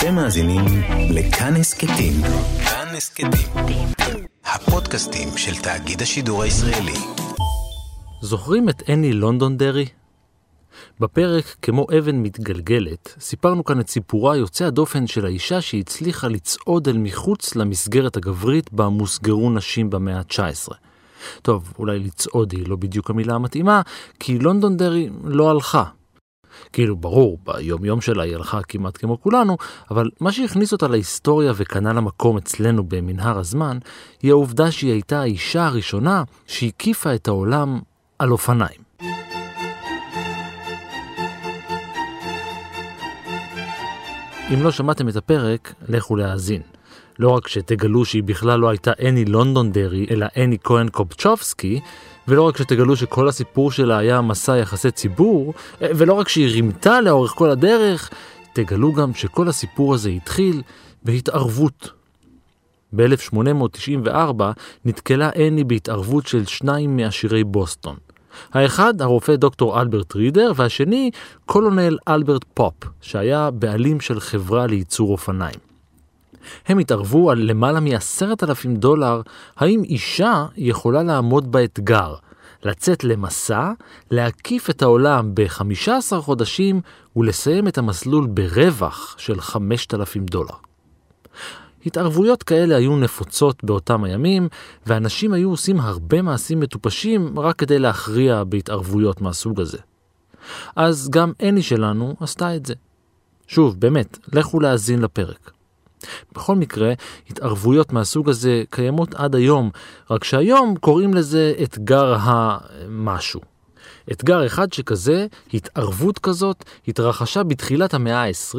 אתם מאזינים לכאן הסכתים. כאן הסכתים. הפודקאסטים של תאגיד השידור הישראלי. זוכרים את אני לונדונדרי? בפרק כמו אבן מתגלגלת, סיפרנו כאן את סיפורה יוצא הדופן של האישה שהצליחה לצעוד אל מחוץ למסגרת הגברית בה מוסגרו נשים במאה ה-19. טוב, אולי לצעוד היא לא בדיוק המילה המתאימה, כי לונדונדרי לא הלכה. כאילו, ברור, ביום יום שלה היא הלכה כמעט כמו כולנו, אבל מה שהכניס אותה להיסטוריה וקנה לה מקום אצלנו במנהר הזמן, היא העובדה שהיא הייתה האישה הראשונה שהקיפה את העולם על אופניים. אם לא שמעתם את הפרק, לכו להאזין. לא רק שתגלו שהיא בכלל לא הייתה אני לונדונדרי, אלא אני כהן קופצ'ובסקי, ולא רק שתגלו שכל הסיפור שלה היה מסע יחסי ציבור, ולא רק שהיא רימתה לאורך כל הדרך, תגלו גם שכל הסיפור הזה התחיל בהתערבות. ב-1894 נתקלה אנני בהתערבות של שניים מעשירי בוסטון. האחד, הרופא דוקטור אלברט רידר, והשני, קולונל אלברט פופ, שהיה בעלים של חברה לייצור אופניים. הם התערבו על למעלה מעשרת אלפים דולר, האם אישה יכולה לעמוד באתגר, לצאת למסע, להקיף את העולם ב-15 חודשים ולסיים את המסלול ברווח של 5,000 דולר. התערבויות כאלה היו נפוצות באותם הימים, ואנשים היו עושים הרבה מעשים מטופשים רק כדי להכריע בהתערבויות מהסוג הזה. אז גם אני שלנו עשתה את זה. שוב, באמת, לכו להאזין לפרק. בכל מקרה, התערבויות מהסוג הזה קיימות עד היום, רק שהיום קוראים לזה אתגר המשהו. אתגר אחד שכזה, התערבות כזאת, התרחשה בתחילת המאה ה-20,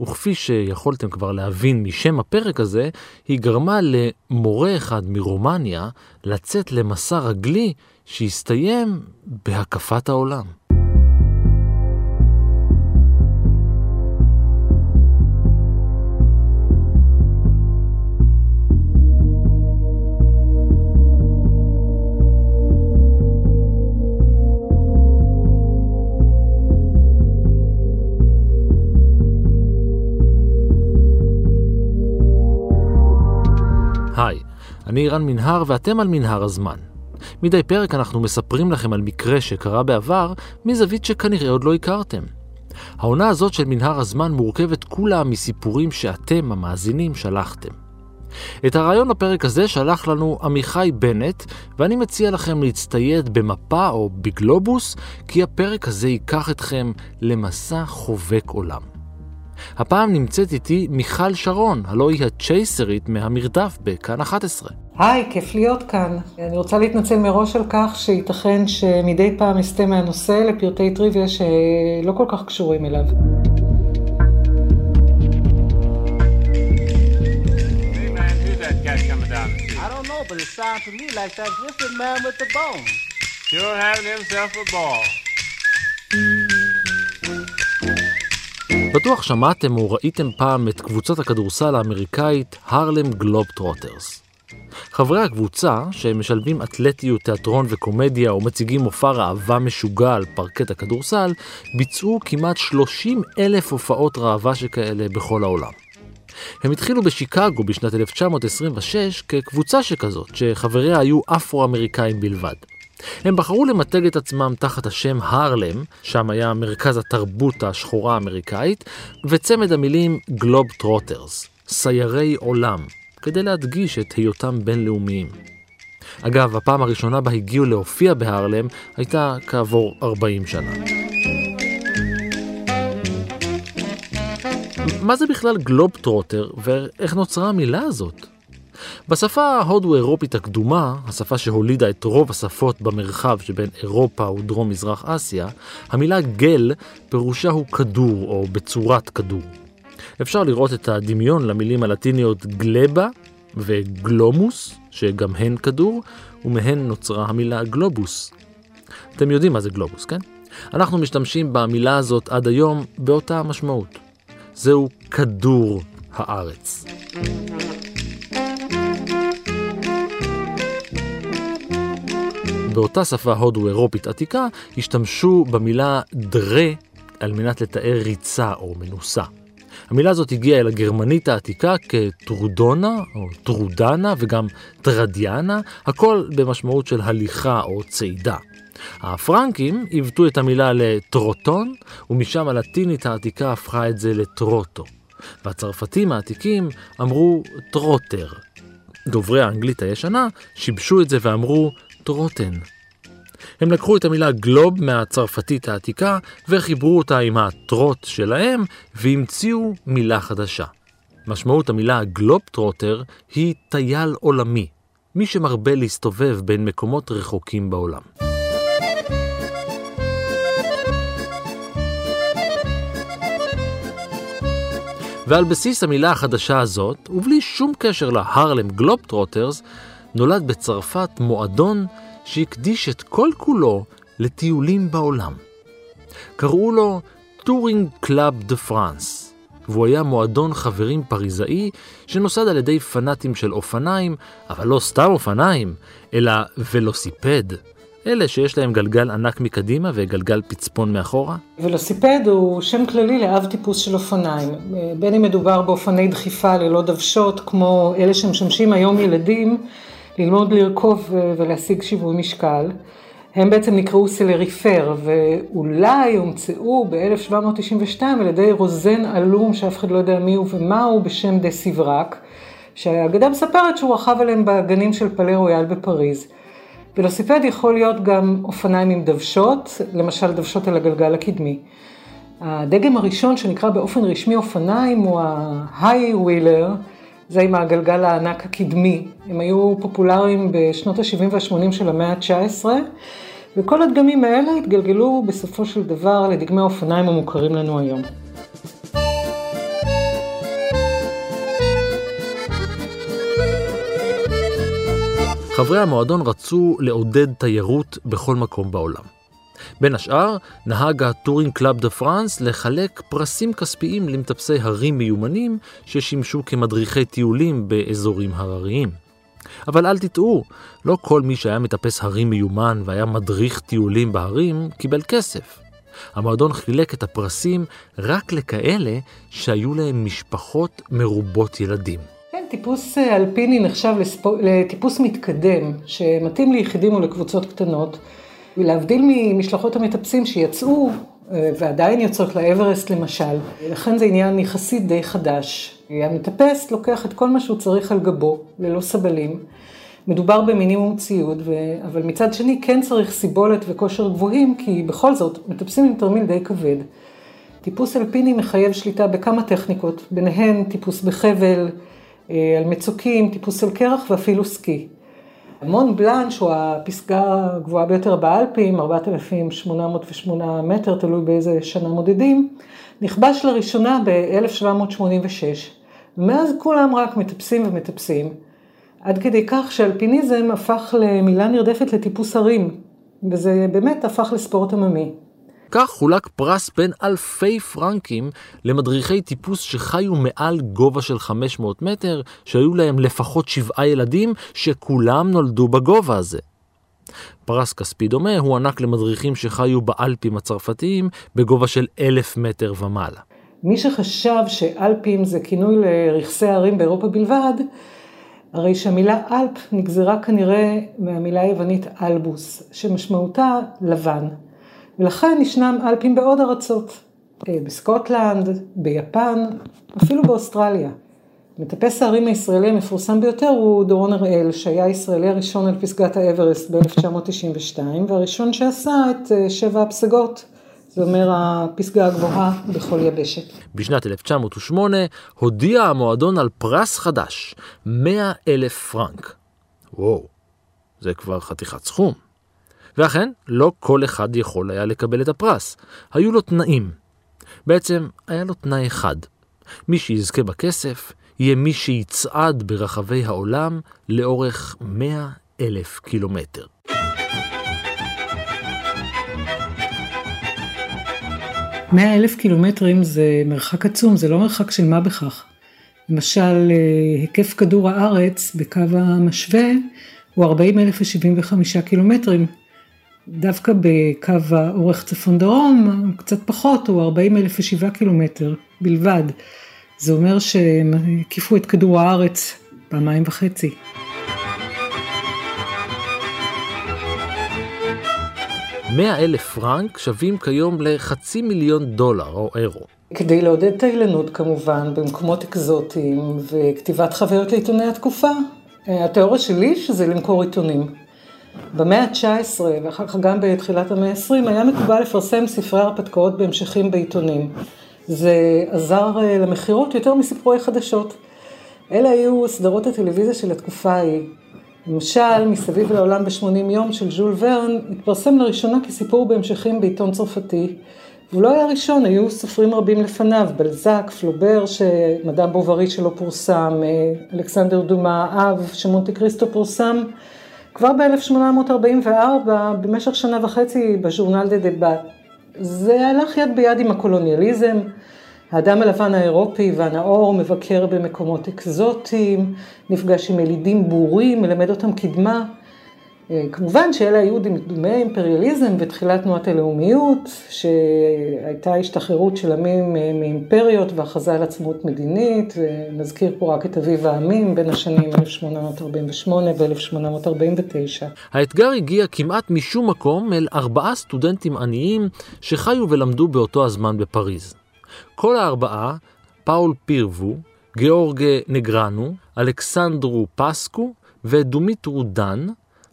וכפי שיכולתם כבר להבין משם הפרק הזה, היא גרמה למורה אחד מרומניה לצאת למסע רגלי שהסתיים בהקפת העולם. היי, אני אירן מנהר ואתם על מנהר הזמן. מדי פרק אנחנו מספרים לכם על מקרה שקרה בעבר מזווית שכנראה עוד לא הכרתם. העונה הזאת של מנהר הזמן מורכבת כולה מסיפורים שאתם, המאזינים, שלחתם. את הרעיון לפרק הזה שלח לנו עמיחי בנט, ואני מציע לכם להצטייד במפה או בגלובוס, כי הפרק הזה ייקח אתכם למסע חובק עולם. הפעם נמצאת איתי מיכל שרון, הלוא היא הצ'ייסרית מהמרדף בכאן 11. היי, כיף להיות כאן. אני רוצה להתנצל מראש על כך שייתכן שמדי פעם אסטה מהנושא לפרטי טריוויה שלא כל כך קשורים אליו. but it sounds to me like that wicked man with the bone. Sure having himself a ball. בטוח שמעתם או ראיתם פעם את קבוצת הכדורסל האמריקאית הרלם גלוב טרוטרס. חברי הקבוצה, שמשלבים אתלטיות, תיאטרון וקומדיה או מציגים מופע ראווה משוגע על פרקט הכדורסל, ביצעו כמעט 30 אלף הופעות ראווה שכאלה בכל העולם. הם התחילו בשיקגו בשנת 1926 כקבוצה שכזאת, שחבריה היו אפרו-אמריקאים בלבד. הם בחרו למתג את עצמם תחת השם הרלם, שם היה מרכז התרבות השחורה האמריקאית, וצמד המילים globe trotters, סיירי עולם, כדי להדגיש את היותם בינלאומיים. אגב, הפעם הראשונה בה הגיעו להופיע בהרלם הייתה כעבור 40 שנה. מה זה בכלל globe trotter ואיך נוצרה המילה הזאת? בשפה ההודו-אירופית הקדומה, השפה שהולידה את רוב השפות במרחב שבין אירופה ודרום-מזרח אסיה, המילה גל פירושה הוא כדור או בצורת כדור. אפשר לראות את הדמיון למילים הלטיניות גלבה וגלומוס, שגם הן כדור, ומהן נוצרה המילה גלובוס. אתם יודעים מה זה גלובוס, כן? אנחנו משתמשים במילה הזאת עד היום באותה המשמעות. זהו כדור הארץ. באותה שפה הודו-אירופית עתיקה השתמשו במילה דרה על מנת לתאר ריצה או מנוסה. המילה הזאת הגיעה אל הגרמנית העתיקה כטרודונה או טרודנה וגם טרדיאנה, הכל במשמעות של הליכה או צעידה. הפרנקים עיוותו את המילה לטרוטון, ומשם הלטינית העתיקה הפכה את זה לטרוטו. והצרפתים העתיקים אמרו טרוטר. דוברי האנגלית הישנה שיבשו את זה ואמרו טרוטן. הם לקחו את המילה גלוב מהצרפתית העתיקה וחיברו אותה עם הטרוט שלהם והמציאו מילה חדשה. משמעות המילה גלוב טרוטר היא טייל עולמי, מי שמרבה להסתובב בין מקומות רחוקים בעולם. ועל בסיס המילה החדשה הזאת, ובלי שום קשר ל Harlem Globetrotters, נולד בצרפת מועדון שהקדיש את כל כולו לטיולים בעולם. קראו לו Touring Club de France, והוא היה מועדון חברים פריזאי שנוסד על ידי פנאטים של אופניים, אבל לא סתם אופניים, אלא ולוסיפד, אלה שיש להם גלגל ענק מקדימה וגלגל פצפון מאחורה? ולוסיפד הוא שם כללי לאב טיפוס של אופניים. בין אם מדובר באופני דחיפה ללא דוושות, כמו אלה שמשמשים היום ילדים ללמוד לרכוב ולהשיג שיווי משקל. הם בעצם נקראו célérifère, ואולי הומצאו ב-1792 על ידי רוזן עלום, שאף אחד לא יודע מי הוא ומה הוא, בשם דה סיברק, שהאגדה מספרת שהוא רכב עליהם בגנים של פלה רויאל בפריז. ולוסיפד יכול להיות גם אופניים עם דוושות, למשל דוושות על הגלגל הקדמי. הדגם הראשון שנקרא באופן רשמי אופניים הוא ה-high wheeler, זה עם הגלגל הענק הקדמי. הם היו פופולריים בשנות ה-70 וה-80 של המאה ה-19, וכל הדגמים האלה התגלגלו בסופו של דבר לדגמי האופניים המוכרים לנו היום. חברי המועדון רצו לעודד תיירות בכל מקום בעולם. בין השאר, נהג ה Touring Club de France לחלק פרסים כספיים למטפסי הרים מיומנים ששימשו כמדריכי טיולים באזורים הרריים. אבל אל תטעו, לא כל מי שהיה מטפס הרים מיומן והיה מדריך טיולים בהרים קיבל כסף. המועדון חילק את הפרסים רק לכאלה שהיו להם משפחות מרובות ילדים. טיפוס אה, אלפיני נחשב לספו... לטיפוס מתקדם, שמתאים ליחידים או לקבוצות קטנות, ולהבדיל ממשלחות המטפסים שיצאו אה, ועדיין יוצאות לאברסט למשל, לכן זה עניין יחסית די חדש. המטפס לוקח את כל מה שהוא צריך על גבו, ללא סבלים. מדובר במינימום ציוד, ו... אבל מצד שני כן צריך סיבולת וכושר גבוהים, כי בכל זאת מטפסים עם תרמיל די כבד. טיפוס אלפיני מחייב שליטה בכמה טכניקות, ביניהן טיפוס בחבל, אה, על מצוקים, טיפוס על קרח ואפילו סקי. מון בלאנש הוא הפסגה הגבוהה ביותר באלפים, 4,808 מטר, תלוי באיזה שנה מודדים, נכבש לראשונה ב-1786. מאז כולם רק מטפסים ומטפסים, עד כדי כך שאלפיניזם הפך למילה נרדפת לטיפוס הרים, וזה באמת הפך לספורט עממי. כך חולק פרס בין אלפי פרנקים למדריכי טיפוס שחיו מעל גובה של 500 מטר, שהיו להם לפחות שבעה ילדים, שכולם נולדו בגובה הזה. פרס כספי דומה הוענק למדריכים שחיו באלפים הצרפתיים בגובה של אלף מטר ומעלה. מי שחשב שאלפים זה כינוי לרכסי הרים באירופה בלבד, הרי שהמילה אלפ נגזרה כנראה מהמילה היוונית אלבוס, שמשמעותה לבן. ולכן ישנם אלפים בעוד ארצות, אה, בסקוטלנד, ביפן, אפילו באוסטרליה. מטפס ההרים הישראלי המפורסם ביותר הוא דורון הראל, שהיה הישראלי הראשון על פסגת האברסט ב-1992, והראשון שעשה את אה, שבע הפסגות. זה אומר הפסגה הגבוהה בכל יבשת. בשנת 1908 הודיע המועדון על פרס חדש, 100 אלף פרנק. וואו, זה כבר חתיכת סכום. ואכן, לא כל אחד יכול היה לקבל את הפרס. היו לו תנאים. בעצם, היה לו תנאי אחד. מי שיזכה בכסף, יהיה מי שיצעד ברחבי העולם לאורך 100 אלף קילומטר. מאה אלף קילומטרים זה מרחק עצום, זה לא מרחק של מה בכך. למשל, אה, היקף כדור הארץ בקו המשווה הוא 40 אלף ו-75 קילומטרים, דווקא בקו האורך צפון דרום, קצת פחות, הוא 40 אלף ושבעה קילומטר בלבד. זה אומר שהם הקיפו את כדור הארץ פעמיים וחצי. מאה אלף פרנק שווים כיום לחצי מיליון דולר או אירו. כדי לעודד טיילנות כמובן במקומות אקזוטיים וכתיבת חוויות לעיתוני התקופה, התיאוריה שלי שזה למכור עיתונים. במאה ה-19 ואחר כך גם בתחילת המאה ה-20 היה מקובל לפרסם ספרי הרפתקאות בהמשכים בעיתונים. זה עזר אה, למכירות יותר מסיפורי חדשות. אלה היו סדרות הטלוויזיה של התקופה ההיא. למשל, מסביב לעולם ב-80 יום של ז'ול ורן, התפרסם לראשונה כסיפור בהמשכים בעיתון צרפתי. והוא לא היה ראשון, היו סופרים רבים לפניו, בלזק, פלובר, שמדאם בוברי שלו פורסם, אה, אלכסנדר דומה האב, שמונטי קריסטו פורסם. כבר ב-1844, במשך שנה וחצי, בז'ורנל דה דבת. זה הלך יד ביד עם הקולוניאליזם. האדם הלבן האירופי והנאור מבקר במקומות אקזוטיים, נפגש עם ילידים בורים, מלמד אותם קדמה. אה, כמובן שאלה היו דמי אימפריאליזם ותחילת תנועת הלאומיות, שהייתה השתחררות של עמים אה, מאימפריות והכרזה על עצמאות מדינית, ונזכיר פה רק את אביב העמים בין השנים 1848 ו-1849. האתגר הגיע כמעט משום מקום אל ארבעה סטודנטים עניים שחיו ולמדו באותו הזמן בפריז. כל הארבעה, פאול פירבו, גיאורג נגרנו, אלכסנדרו פסקו ודומיטרו דן,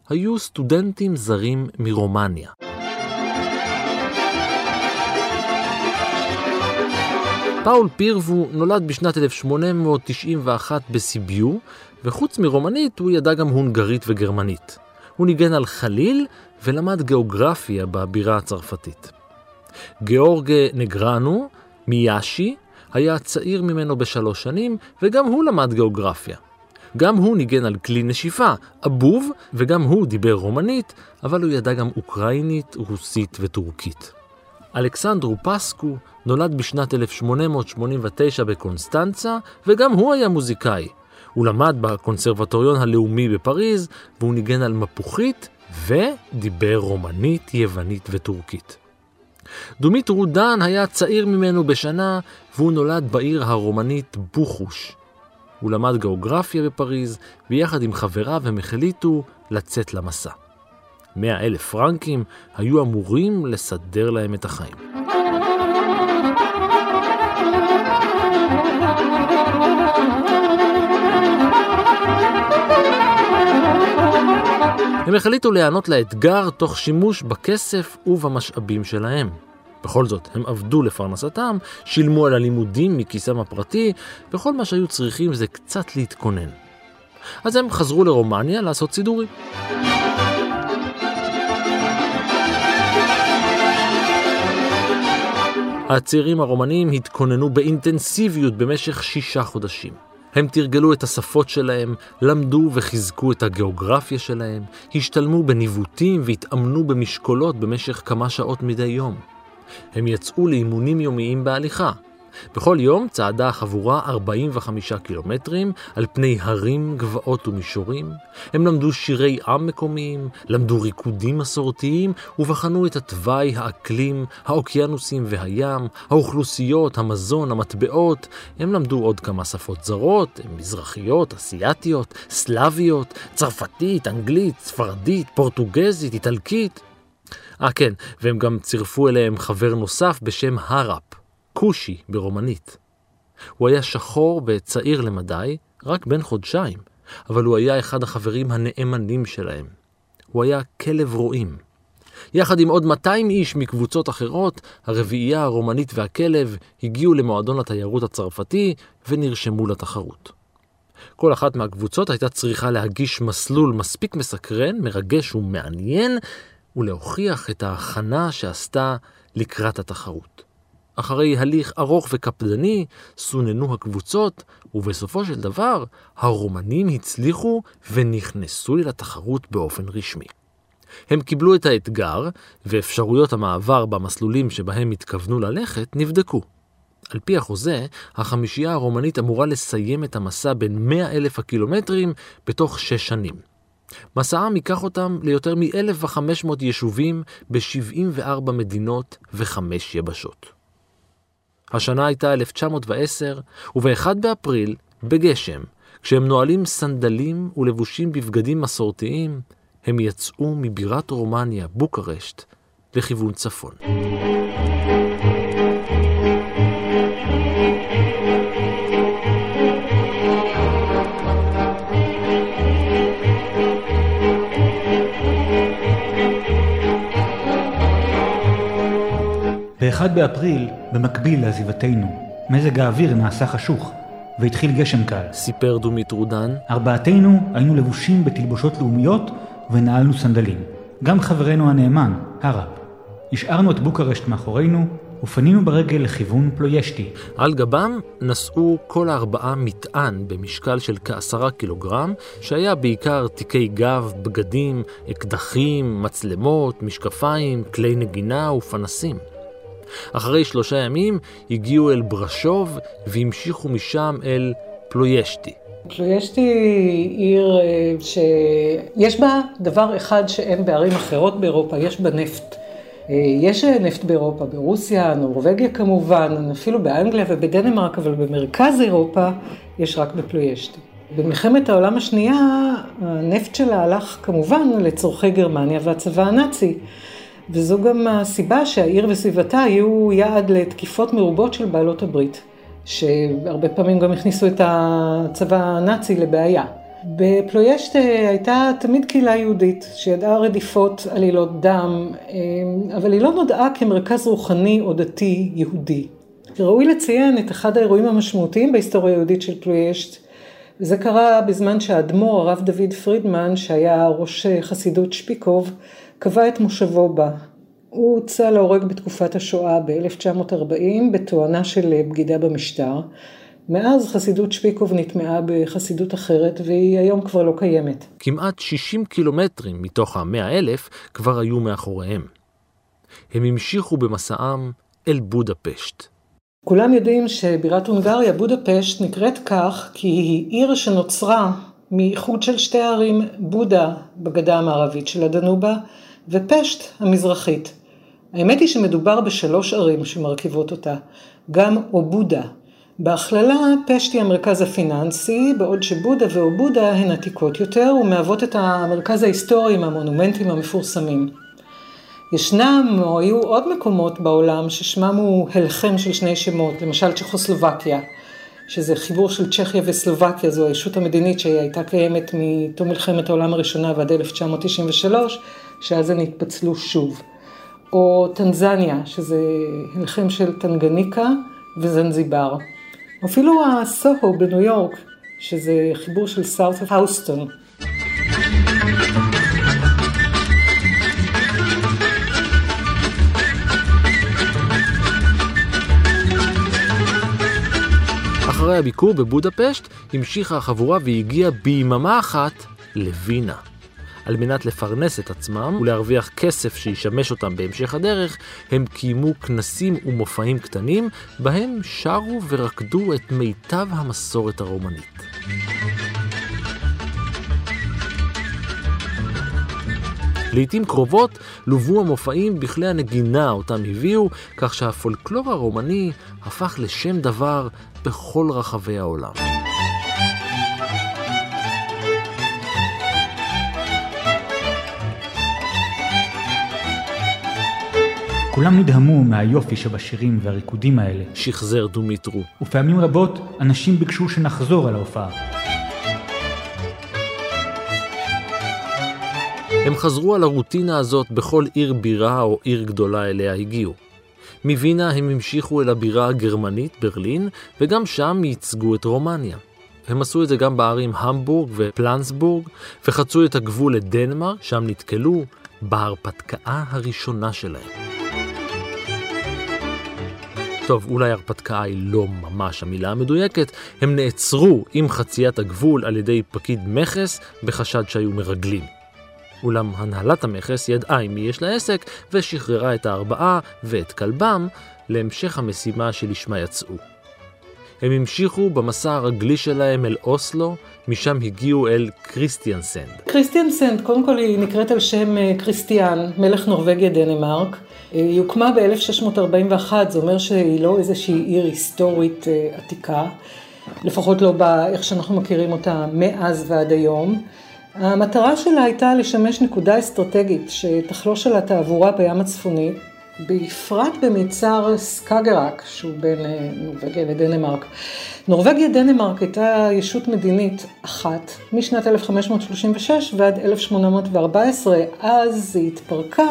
היו סטודנטים זרים מרומניה. פאול פירבו נולד בשנת 1891 בסיביו, וחוץ מרומנית הוא ידע גם הונגרית וגרמנית. הוא ניגן על חליל ולמד גיאוגרפיה בבירה הצרפתית. גיאורג נגרנו מיאשי היה צעיר ממנו בשלוש שנים, וגם הוא למד גיאוגרפיה. גם הוא ניגן על כלי נשיפה, אבוב, וגם הוא דיבר רומנית, אבל הוא ידע גם אוקראינית, רוסית וטורקית. אלכסנדרו פסקו נולד בשנת 1889 בקונסטנצה, וגם הוא היה מוזיקאי. הוא למד בקונסרבטוריון הלאומי בפריז, והוא ניגן על מפוחית, ודיבר רומנית, יוונית וטורקית. דומית רודן היה צעיר ממנו בשנה, והוא נולד בעיר הרומנית בוכוש. הוא למד גיאוגרפיה בפריז, ויחד עם חבריו הם החליטו לצאת למסע. מאה אלף פרנקים היו אמורים לסדר להם את החיים. הם החליטו להיענות לאתגר תוך שימוש בכסף ובמשאבים שלהם. בכל זאת, הם עבדו לפרנסתם, שילמו על הלימודים מכיסם הפרטי, וכל מה שהיו צריכים זה קצת להתכונן. אז הם חזרו לרומניה לעשות סידורים. הצעירים הרומנים התכוננו באינטנסיביות במשך שישה חודשים. הם תרגלו את השפות שלהם, למדו וחיזקו את הגיאוגרפיה שלהם, השתלמו בניווטים והתאמנו במשקולות במשך כמה שעות מדי יום. הם יצאו לאימונים יומיים בהליכה. בכל יום צעדה החבורה 45 קילומטרים על פני הרים, גבעות ומישורים. הם למדו שירי עם מקומיים, למדו ריקודים מסורתיים ובחנו את התוואי, האקלים, האוקיינוסים והים, האוכלוסיות, המזון, המטבעות. הם למדו עוד כמה שפות זרות, מזרחיות, אסיאתיות, סלאביות, צרפתית, אנגלית, ספרדית, פורטוגזית, איטלקית. אה כן, והם גם צירפו אליהם חבר נוסף בשם הראפ, כושי ברומנית. הוא היה שחור וצעיר למדי, רק בן חודשיים, אבל הוא היה אחד החברים הנאמנים שלהם. הוא היה כלב רועים. יחד עם עוד 200 איש מקבוצות אחרות, הרביעייה הרומנית והכלב הגיעו למועדון התיירות הצרפתי ונרשמו לתחרות. כל אחת מהקבוצות הייתה צריכה להגיש מסלול מספיק מסקרן, מרגש ומעניין, ולהוכיח את ההכנה שעשתה לקראת התחרות. אחרי הליך ארוך וקפדני, סוננו הקבוצות, ובסופו של דבר, הרומנים הצליחו ונכנסו לתחרות באופן רשמי. הם קיבלו את האתגר, ואפשרויות המעבר במסלולים שבהם התכוונו ללכת נבדקו. על פי החוזה, החמישייה הרומנית אמורה לסיים את המסע בין 100 אלף הקילומטרים בתוך שש שנים. מסעם ייקח אותם ליותר מ-1,500 יישובים ב-74 מדינות וחמש יבשות. השנה הייתה 1910, וב-1 באפריל, בגשם, כשהם נועלים סנדלים ולבושים בבגדים מסורתיים, הם יצאו מבירת רומניה, בוקרשט, לכיוון צפון. ב-1 באפריל, במקביל לעזיבתנו, מזג האוויר נעשה חשוך, והתחיל גשם קל. סיפר דומית רודן, ארבעתנו היינו לבושים בתלבושות לאומיות ונעלנו סנדלים. גם חברנו הנאמן, הרב. השארנו את בוקרשט מאחורינו, ופנינו ברגל לכיוון פלוישתי. על גבם נשאו כל הארבעה מטען במשקל של כעשרה קילוגרם, שהיה בעיקר תיקי גב, בגדים, אקדחים, מצלמות, משקפיים, כלי נגינה ופנסים. אחרי שלושה ימים הגיעו אל ברשוב והמשיכו משם אל פלוישתי. פלוישתי היא עיר אה, שיש בה דבר אחד שאין בערים אחרות באירופה, יש בה נפט. אה, יש נפט באירופה, ברוסיה, נורבגיה כמובן, אפילו באנגליה ובדנמרק, אבל במרכז אירופה יש רק בפלוישתי. במלחמת העולם השנייה הנפט שלה הלך כמובן לצורכי גרמניה והצבא הנאצי. וזו גם הסיבה שהעיר וסביבתה היו יעד לתקיפות מרובות של בעלות הברית, שהרבה פעמים גם הכניסו את הצבא הנאצי לבעיה. בפלוישט הייתה תמיד קהילה יהודית שידעה רדיפות, עלילות דם, אבל היא לא נודעה כמרכז רוחני או דתי יהודי. ראוי לציין את אחד האירועים המשמעותיים בהיסטוריה היהודית של פלוישט, וזה קרה בזמן שהאדמו"ר, הרב דוד פרידמן, שהיה ראש חסידות שפיקוב, קבע את מושבו בה. הוא הוצא להורג בתקופת השואה ב-1940 בתואנה של בגידה במשטר. מאז חסידות שפיקוב נטמעה בחסידות אחרת והיא היום כבר לא קיימת. כמעט 60 קילומטרים מתוך המאה אלף כבר היו מאחוריהם. הם המשיכו במסעם אל בודפשט. כולם יודעים שבירת הונגריה, בודפשט, נקראת כך כי היא עיר שנוצרה מאיחוד של שתי ערים, בודה בגדה המערבית של הדנובה ופשט המזרחית. האמת היא שמדובר בשלוש ערים שמרכיבות אותה, גם אובודה. בהכללה פשט היא המרכז הפיננסי, בעוד שבודה ואובודה הן עתיקות יותר ומהוות את המרכז ההיסטורי עם המונומנטים המפורסמים. ישנם או היו עוד מקומות בעולם ששמם הוא הלחם של שני שמות, למשל צ'כוסלובקיה. שזה חיבור של צ'כיה וסלובקיה, זו הישות המדינית שהייתה קיימת מתום מלחמת העולם הראשונה ועד 1993, שאז הן התפצלו שוב. או טנזניה, שזה הלחם של טנגניקה וזנזיבר. אפילו הסוהו בניו יורק, שזה חיבור של סארט האוסטון. אחרי הביקור בבודפשט המשיכה החבורה והגיעה ביממה אחת לווינה. על מנת לפרנס את עצמם ולהרוויח כסף שישמש אותם בהמשך הדרך, הם קיימו כנסים ומופעים קטנים, בהם שרו ורקדו את מיטב המסורת הרומנית. לעיתים קרובות לוו המופעים בכלי הנגינה אותם הביאו, כך שהפולקלור הרומני הפך לשם דבר בכל רחבי העולם. כולם נדהמו מהיופי שבשירים והריקודים האלה, שחזר דומיטרו. ופעמים רבות אנשים ביקשו שנחזור על ההופעה. הם חזרו על הרוטינה הזאת בכל עיר בירה או עיר גדולה אליה הגיעו. מווינה הם המשיכו אל הבירה הגרמנית, ברלין, וגם שם ייצגו את רומניה. הם עשו את זה גם בערים המבורג ופלנסבורג, וחצו את הגבול לדנמרק, שם נתקלו בהרפתקה הראשונה שלהם. טוב, אולי הרפתקה היא לא ממש המילה המדויקת, הם נעצרו עם חציית הגבול על ידי פקיד מכס בחשד שהיו מרגלים. אולם הנהלת המכס ידעה עם מי יש לה עסק ושחררה את הארבעה ואת כלבם להמשך המשימה שלשמה יצאו. הם המשיכו במסע הרגלי שלהם אל אוסלו, משם הגיעו אל קריסטיאנסנד. קריסטיאנסנד, קודם כל היא נקראת על שם אה, קריסטיאן, מלך נורבגיה דנמרק. היא הוקמה ב-1641, זה אומר שהיא לא איזושהי עיר היסטורית אה, עתיקה, לפחות לא באיך שאנחנו מכירים אותה מאז ועד היום. המטרה שלה הייתה לשמש נקודה אסטרטגית שתחלוש על התעבורה בים הצפוני, בפרט במצר סקאגרק, שהוא בין נורבגיה לדנמרק. נורבגיה דנמרק הייתה ישות מדינית אחת משנת 1536 ועד 1814, אז היא התפרקה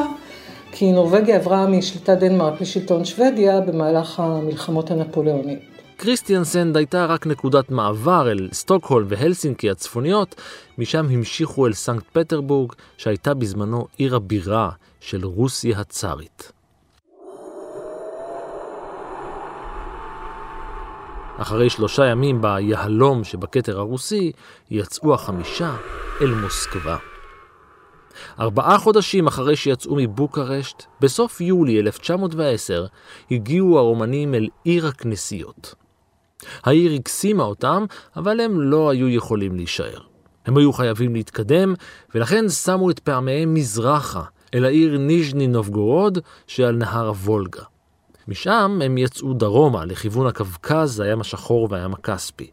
כי נורבגיה עברה משליטת דנמרק לשלטון שוודיה במהלך המלחמות הנפוליאוניות. קריסטיאנסנד הייתה רק נקודת מעבר אל סטוקהולם והלסינקי הצפוניות, משם המשיכו אל סנקט פטרבורג, שהייתה בזמנו עיר הבירה של רוסיה הצארית. אחרי שלושה ימים ביהלום שבכתר הרוסי, יצאו החמישה אל מוסקבה. ארבעה חודשים אחרי שיצאו מבוקרשט, בסוף יולי 1910, הגיעו הרומנים אל עיר הכנסיות. העיר הקסימה אותם, אבל הם לא היו יכולים להישאר. הם היו חייבים להתקדם, ולכן שמו את פעמיהם מזרחה, אל העיר ניז'ני נובגורוד שעל נהר הוולגה. משם הם יצאו דרומה, לכיוון הקווקז, הים השחור והים הכספי.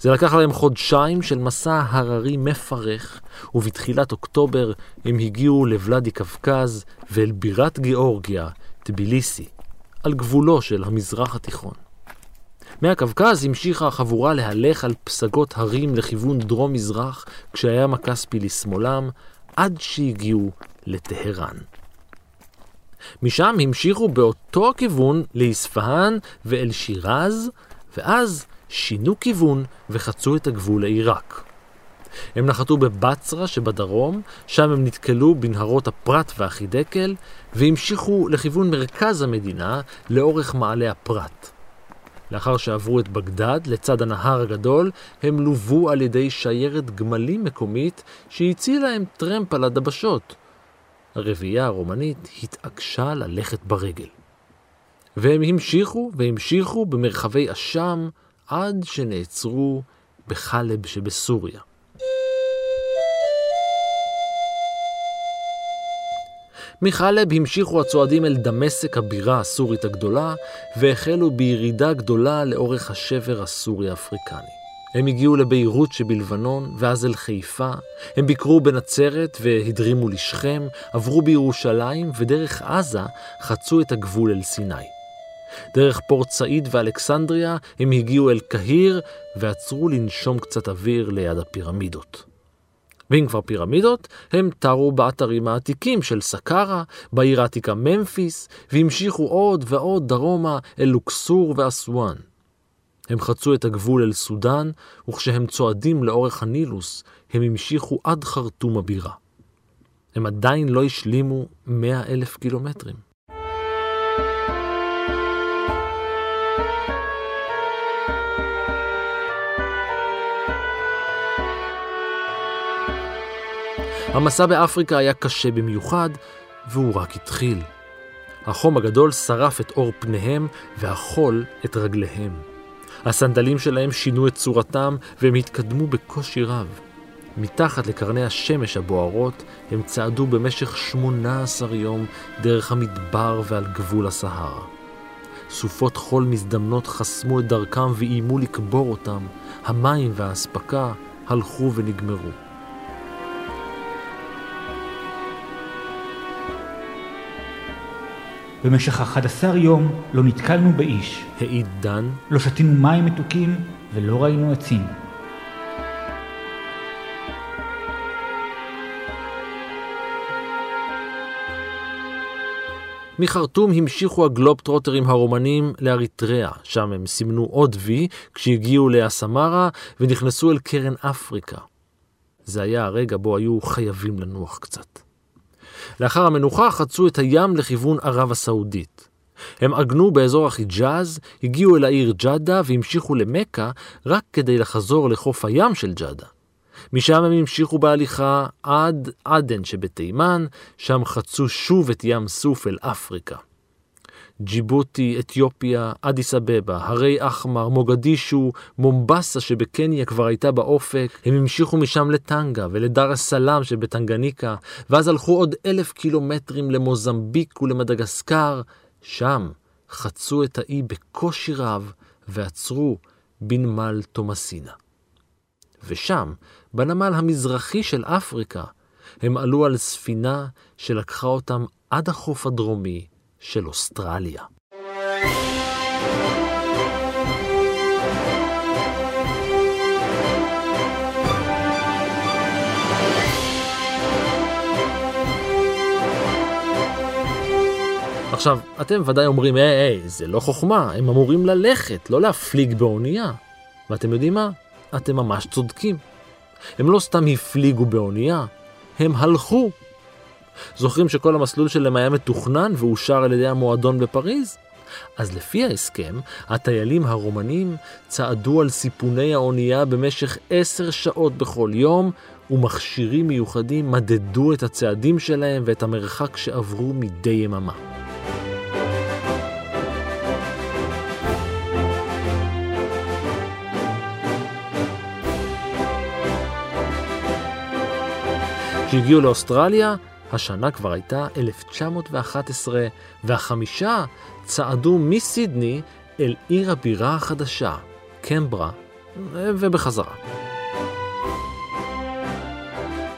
זה לקח להם חודשיים של מסע הררי מפרך, ובתחילת אוקטובר הם הגיעו לוולדי קווקז ואל בירת גיאורגיה, טביליסי, על גבולו של המזרח התיכון. מהקווקז המשיכה החבורה להלך על פסגות הרים לכיוון דרום-מזרח, כשהים הכספי לשמאלם, עד שהגיעו לטהרן. משם המשיכו באותו הכיוון לאספהאן ואל שירז, ואז שינו כיוון וחצו את הגבול לעיראק. הם נחתו בבצרה שבדרום, שם הם נתקלו בנהרות הפרת והחידקל, והמשיכו לכיוון מרכז המדינה לאורך מעלה הפרת. לאחר שעברו את בגדד לצד הנהר הגדול, הם לוו על ידי שיירת גמלים מקומית שהציעה להם טרמפ על הדבשות. הרביעייה הרומנית התעקשה ללכת ברגל. והם המשיכו והמשיכו במרחבי אשם עד שנעצרו בחלב שבסוריה. מחלב המשיכו הצועדים אל דמשק הבירה הסורית הגדולה, והחלו בירידה גדולה לאורך השבר הסורי-אפריקני. הם הגיעו לביירות שבלבנון, ואז אל חיפה. הם ביקרו בנצרת והדרימו לשכם, עברו בירושלים, ודרך עזה חצו את הגבול אל סיני. דרך פורט סעיד ואלכסנדריה הם הגיעו אל קהיר, ועצרו לנשום קצת אוויר ליד הפירמידות. ואם כבר פירמידות, הם תרו באתרים העתיקים של סקארה, בעיר העתיקה ממפיס, והמשיכו עוד ועוד דרומה אל לוקסור ואסואן. הם חצו את הגבול אל סודאן, וכשהם צועדים לאורך הנילוס, הם המשיכו עד חרטום הבירה. הם עדיין לא השלימו מאה אלף קילומטרים. המסע באפריקה היה קשה במיוחד, והוא רק התחיל. החום הגדול שרף את עור פניהם, והחול את רגליהם. הסנדלים שלהם שינו את צורתם והם התקדמו בקושי רב. מתחת לקרני השמש הבוערות הם צעדו במשך 18 יום דרך המדבר ועל גבול הסהרה. סופות חול מזדמנות חסמו את דרכם ואיימו לקבור אותם, המים והאספקה הלכו ונגמרו. במשך 11 יום לא נתקלנו באיש. העיד דן. לא שתינו מים מתוקים ולא ראינו עצים. מחרטום המשיכו הגלובטרוטרים הרומנים לאריתריאה, שם הם סימנו עוד וי כשהגיעו לאסמרה ונכנסו אל קרן אפריקה. זה היה הרגע בו היו חייבים לנוח קצת. לאחר המנוחה חצו את הים לכיוון ערב הסעודית. הם עגנו באזור החיג'אז, הגיעו אל העיר ג'אדה והמשיכו למכה רק כדי לחזור לחוף הים של ג'אדה. משם הם המשיכו בהליכה עד עדן שבתימן, שם חצו שוב את ים סוף אל אפריקה. ג'יבוטי, אתיופיה, אדיס אבבה, הרי אחמר, מוגדישו, מומבסה שבקניה כבר הייתה באופק, הם המשיכו משם לטנגה ולדר א-סלאם שבטנגניקה, ואז הלכו עוד אלף קילומטרים למוזמביק ולמדגסקר, שם חצו את האי בקושי רב ועצרו בנמל תומסינה. ושם, בנמל המזרחי של אפריקה, הם עלו על ספינה שלקחה אותם עד החוף הדרומי של אוסטרליה. עכשיו, אתם ודאי אומרים, היי, היי, זה לא חוכמה, הם אמורים ללכת, לא להפליג באונייה. ואתם יודעים מה? אתם ממש צודקים. הם לא סתם הפליגו באונייה, הם הלכו. זוכרים שכל המסלול שלהם היה מתוכנן ואושר על ידי המועדון בפריז? אז לפי ההסכם, הטיילים הרומנים צעדו על סיפוני האונייה במשך עשר שעות בכל יום, ומכשירים מיוחדים מדדו את הצעדים שלהם ואת המרחק שעברו מדי יממה. כשהגיעו לאוסטרליה, השנה כבר הייתה 1911, והחמישה צעדו מסידני אל עיר הבירה החדשה, קמברה, ובחזרה.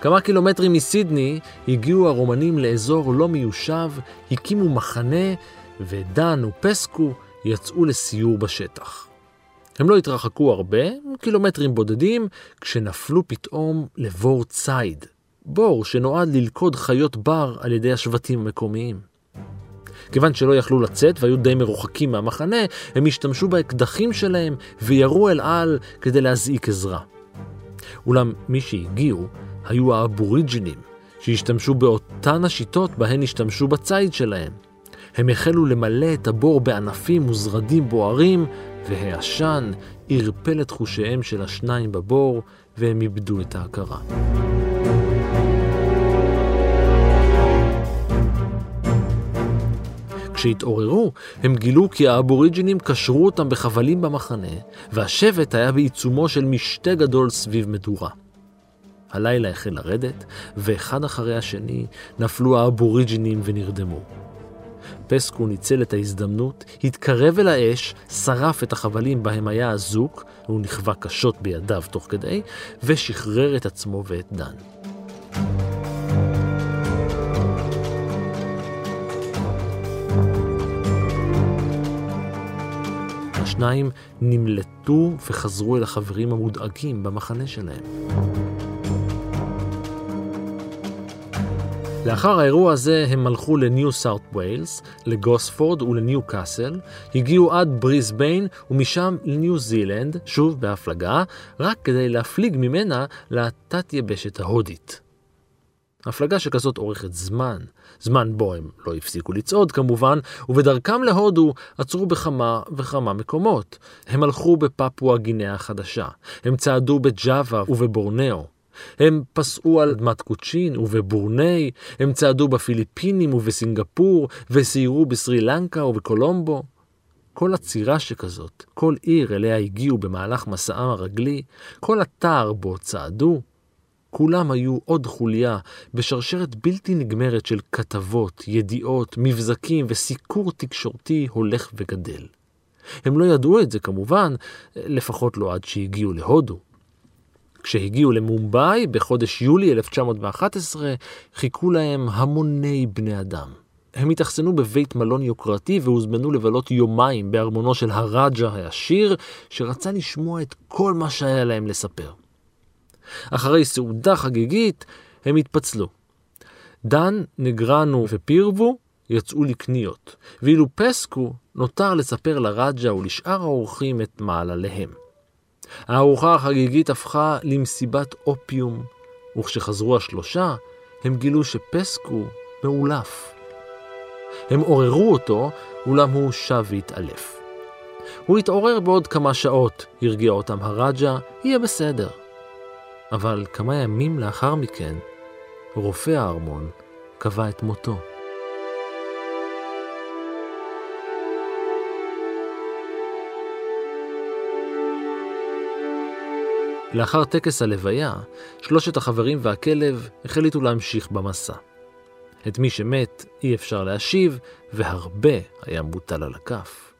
כמה קילומטרים מסידני הגיעו הרומנים לאזור לא מיושב, הקימו מחנה, ודן ופסקו יצאו לסיור בשטח. הם לא התרחקו הרבה, קילומטרים בודדים, כשנפלו פתאום לבור ציד. בור שנועד ללכוד חיות בר על ידי השבטים המקומיים. כיוון שלא יכלו לצאת והיו די מרוחקים מהמחנה, הם השתמשו באקדחים שלהם וירו אל על כדי להזעיק עזרה. אולם מי שהגיעו היו האבוריג'ינים, שהשתמשו באותן השיטות בהן השתמשו בציד שלהם. הם החלו למלא את הבור בענפים וזרדים בוערים, והעשן ערפל את חושיהם של השניים בבור, והם איבדו את ההכרה. כשהתעוררו, הם גילו כי האבוריג'ינים קשרו אותם בחבלים במחנה, והשבט היה בעיצומו של משתה גדול סביב מדורה. הלילה החל לרדת, ואחד אחרי השני נפלו האבוריג'ינים ונרדמו. פסקו ניצל את ההזדמנות, התקרב אל האש, שרף את החבלים בהם היה אזוק, והוא נכווה קשות בידיו תוך כדי, ושחרר את עצמו ואת דן. השניים נמלטו וחזרו אל החברים המודאגים במחנה שלהם. לאחר האירוע הזה הם הלכו לניו סאוט ווילס, לגוספורד ולניו קאסל, הגיעו עד בריסביין ומשם לניו זילנד, שוב בהפלגה, רק כדי להפליג ממנה לתת יבשת ההודית. הפלגה שכזאת אורכת זמן, זמן בו הם לא הפסיקו לצעוד כמובן, ובדרכם להודו עצרו בכמה וכמה מקומות. הם הלכו בפפואה גינאה החדשה, הם צעדו בג'אווה ובבורנאו. הם פסעו על אדמת קוצ'ין ובבורני, הם צעדו בפיליפינים ובסינגפור, וסיירו בסרי לנקה ובקולומבו. כל עצירה שכזאת, כל עיר אליה הגיעו במהלך מסעם הרגלי, כל אתר בו צעדו, כולם היו עוד חוליה בשרשרת בלתי נגמרת של כתבות, ידיעות, מבזקים וסיקור תקשורתי הולך וגדל. הם לא ידעו את זה כמובן, לפחות לא עד שהגיעו להודו. כשהגיעו למומבאי בחודש יולי 1911, חיכו להם המוני בני אדם. הם התאכסנו בבית מלון יוקרתי והוזמנו לבלות יומיים בארמונו של הראג'ה העשיר, שרצה לשמוע את כל מה שהיה להם לספר. אחרי סעודה חגיגית, הם התפצלו. דן, נגרנו ופירבו יצאו לקניות, ואילו פסקו נותר לספר לראג'ה ולשאר האורחים את מעלליהם. הארוחה החגיגית הפכה למסיבת אופיום, וכשחזרו השלושה, הם גילו שפסקו מאולף. הם עוררו אותו, אולם הוא שב והתעלף. הוא התעורר בעוד כמה שעות, הרגיע אותם הראג'ה, יהיה בסדר. אבל כמה ימים לאחר מכן, רופא הארמון קבע את מותו. לאחר טקס הלוויה, שלושת החברים והכלב החליטו להמשיך במסע. את מי שמת אי אפשר להשיב, והרבה היה מוטל על הכף.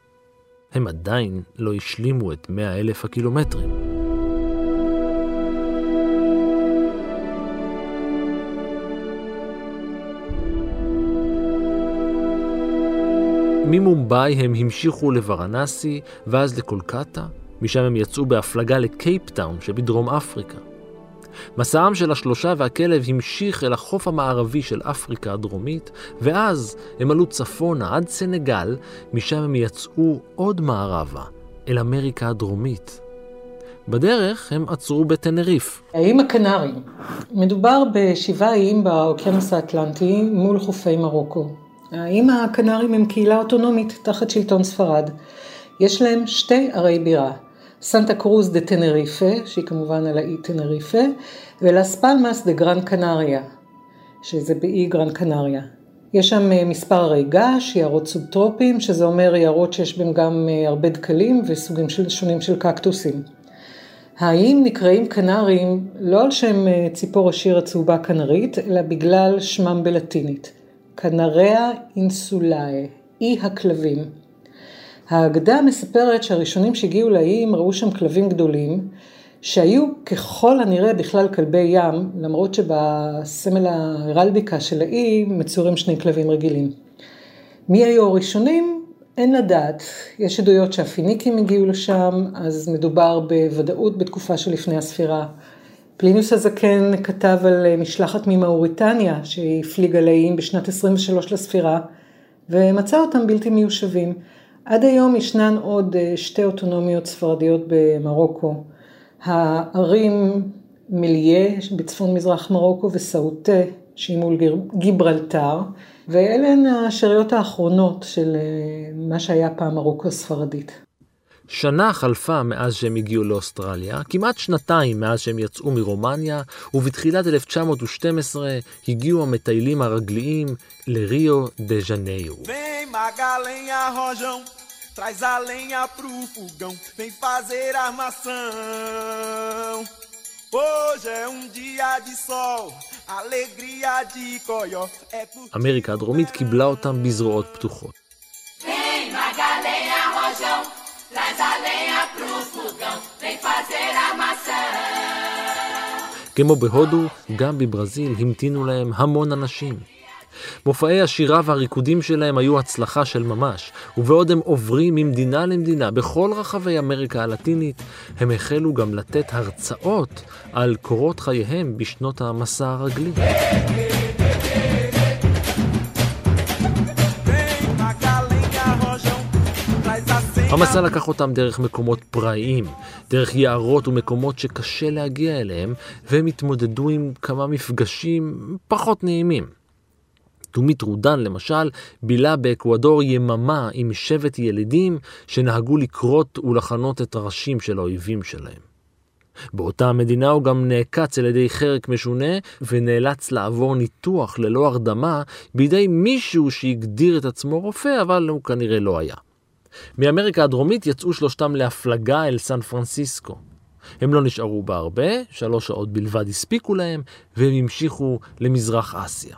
הם עדיין לא השלימו את מאה אלף הקילומטרים. ממומבאי הם המשיכו לוורנסי ואז לקולקטה, משם הם יצאו בהפלגה לקייפטאון שבדרום אפריקה. מסעם של השלושה והכלב המשיך אל החוף המערבי של אפריקה הדרומית, ואז הם עלו צפונה עד סנגל, משם הם יצאו עוד מערבה, אל אמריקה הדרומית. בדרך הם עצרו בטנריף. האיים הקנרים. מדובר בשבעה איים באוקיינוס האטלנטי מול חופי מרוקו. האיים הקנרים הם קהילה אוטונומית תחת שלטון ספרד. יש להם שתי ערי בירה, סנטה קרוז דה טנריפה, שהיא כמובן על האי טנריפה, ולס פלמאס דה גרן קנריה, שזה באי גרן קנריה. יש שם אה, מספר הרי געש, יערות סובטרופיים, שזה אומר יערות שיש בהם גם אה, הרבה דקלים וסוגים שונים של קקטוסים. האיים נקראים קנרים לא על שם אה, ציפור השיר הצהובה קנרית, אלא בגלל שמם בלטינית. קנריה אינסולאe, אי הכלבים. האגדה מספרת שהראשונים שהגיעו לאיים ראו שם כלבים גדולים, שהיו ככל הנראה בכלל כלבי ים, למרות שבסמל ההרלדיקה של האי מצורים שני כלבים רגילים. מי היו הראשונים? אין לדעת. יש עדויות שהפיניקים הגיעו לשם, אז מדובר בוודאות בתקופה שלפני הספירה. פליניוס הזקן כתב על משלחת ממאוריטניה שהפליגה לאיים בשנת 23 לספירה, ומצא אותם בלתי מיושבים. עד היום ישנן עוד אה, שתי אוטונומיות ספרדיות במרוקו. הערים מליה בצפון מזרח מרוקו וסאוטה שהיא מול גיברלטר, ואלה הן השאריות האחרונות של אה, מה שהיה פעם מרוקו הספרדית. שנה חלפה מאז שהם הגיעו לאוסטרליה, כמעט שנתיים מאז שהם יצאו מרומניה, ובתחילת 1912 הגיעו המטיילים הרגליים לריו דה ז'ניירו. Traz a lenha pro fogão, vem fazer armação. Hoje é um dia de sol, alegria de coió. אמריקה הדרומית קיבלה אותם בזרועות פתוחות. Vem, Magalhães, traz a lenha pro fogão, vem fazer armação. כמו בהודו, גם בברזיל המתינו להם המון אנשים. מופעי השירה והריקודים שלהם היו הצלחה של ממש, ובעוד הם עוברים ממדינה למדינה בכל רחבי אמריקה הלטינית, הם החלו גם לתת הרצאות על קורות חייהם בשנות המסע הרגלי. המסע לקח אותם דרך מקומות פראיים, דרך יערות ומקומות שקשה להגיע אליהם, והם התמודדו עם כמה מפגשים פחות נעימים. תומית רודן, למשל, בילה באקוודור יממה עם שבט ילידים שנהגו לכרות ולחנות את הראשים של האויבים שלהם. באותה המדינה הוא גם נעקץ על ידי חרק משונה ונאלץ לעבור ניתוח ללא הרדמה בידי מישהו שהגדיר את עצמו רופא, אבל הוא כנראה לא היה. מאמריקה הדרומית יצאו שלושתם להפלגה אל סן פרנסיסקו. הם לא נשארו בה הרבה, שלוש שעות בלבד הספיקו להם, והם המשיכו למזרח אסיה.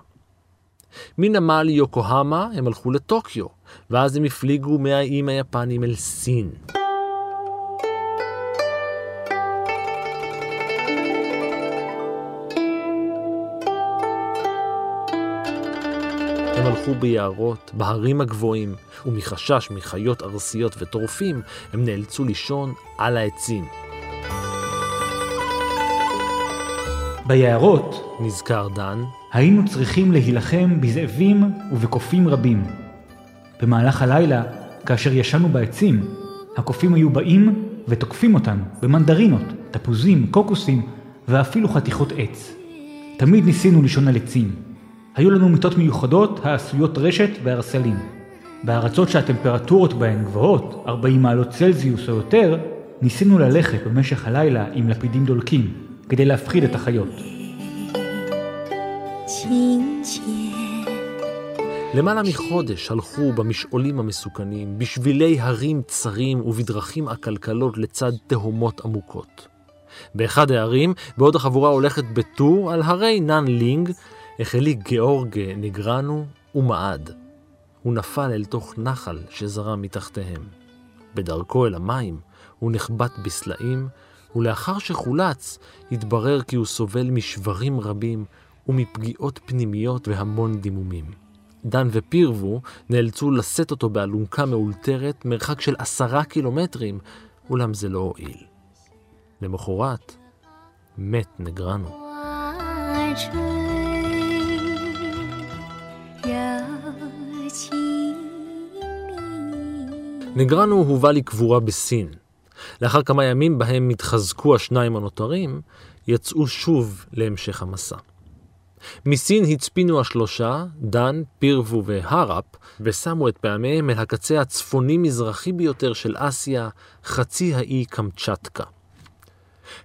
מנמל יוקוהמה הם הלכו לטוקיו, ואז הם הפליגו מהאיים היפנים אל סין. הלכו ביערות, בהרים הגבוהים, ומחשש מחיות ארסיות וטורפים, הם נאלצו לישון על העצים. ביערות, נזכר דן, היינו צריכים להילחם בזאבים ובקופים רבים. במהלך הלילה, כאשר ישנו בעצים, הקופים היו באים ותוקפים אותנו במנדרינות, תפוזים, קוקוסים ואפילו חתיכות עץ. תמיד ניסינו לישון על עצים. היו לנו מיטות מיוחדות העשויות רשת וערסלים. בארצות שהטמפרטורות בהן גבוהות, 40 מעלות צלזיוס או יותר, ניסינו ללכת במשך הלילה עם לפידים דולקים, כדי להפחיד את החיות. למעלה מחודש הלכו במשעולים המסוכנים, בשבילי הרים צרים ובדרכים עקלקלות לצד תהומות עמוקות. באחד הערים, בעוד החבורה הולכת בטור על הרי נאן לינג, החליק גיאורג נגרנו ומעד. הוא נפל אל תוך נחל שזרם מתחתיהם. בדרכו אל המים הוא נחבט בסלעים, ולאחר שחולץ, התברר כי הוא סובל משברים רבים ומפגיעות פנימיות והמון דימומים. דן ופירבו נאלצו לשאת אותו באלונקה מאולתרת מרחק של עשרה קילומטרים, אולם זה לא הועיל. למחרת, מת נגרנו. נגרנו הובא לקבורה בסין. לאחר כמה ימים בהם התחזקו השניים הנותרים, יצאו שוב להמשך המסע. מסין הצפינו השלושה, דן, פירבו והראפ, ושמו את פעמיהם אל הקצה הצפוני-מזרחי ביותר של אסיה, חצי האי קמצ'טקה.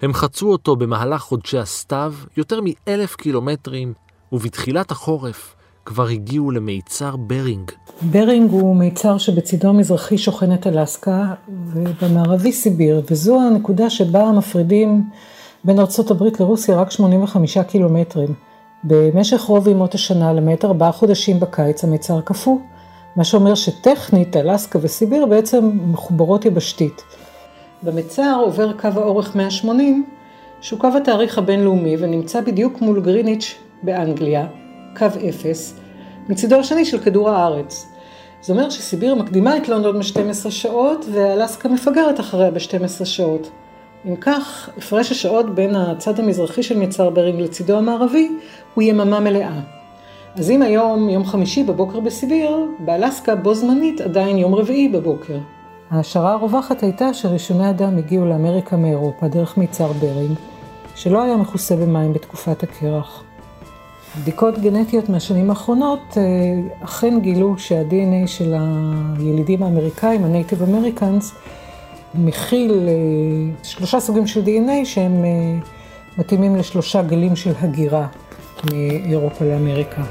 הם חצו אותו במהלך חודשי הסתיו, יותר מאלף קילומטרים, ובתחילת החורף כבר הגיעו למיצר ברינג. ברינג הוא מיצר שבצידו המזרחי שוכנת אלסקה, ובמערבי סיביר, וזו הנקודה שבה מפרידים בין הברית לרוסיה רק 85 קילומטרים. במשך רוב ימות השנה, למעט ארבעה חודשים בקיץ, המיצר קפוא, מה שאומר שטכנית אלסקה וסיביר בעצם מחוברות יבשתית. במיצר עובר קו האורך 180, שהוא קו התאריך הבינלאומי ונמצא בדיוק מול גריניץ' באנגליה, קו אפס, מצידו השני של כדור הארץ. זה אומר שסיביר מקדימה את לונדון ב-12 שעות ואלסקה מפגרת אחריה ב-12 שעות. אם כך, הפרש השעות בין הצד המזרחי של מצר ברינג לצידו המערבי הוא יממה מלאה. אז אם היום יום חמישי בבוקר בסיביר, באלסקה בו זמנית עדיין יום רביעי בבוקר. ההשערה הרווחת הייתה שראשוני אדם הגיעו לאמריקה מאירופה דרך מצר ברינג, שלא היה מכוסה במים בתקופת הקרח. בדיקות גנטיות מהשנים האחרונות אה, אכן גילו שה-DNA של הילידים האמריקאים, ה-Native Americans, מכיל אה, שלושה סוגים של DNA שהם אה, מתאימים לשלושה גלים של הגירה מאירופה לאמריקה.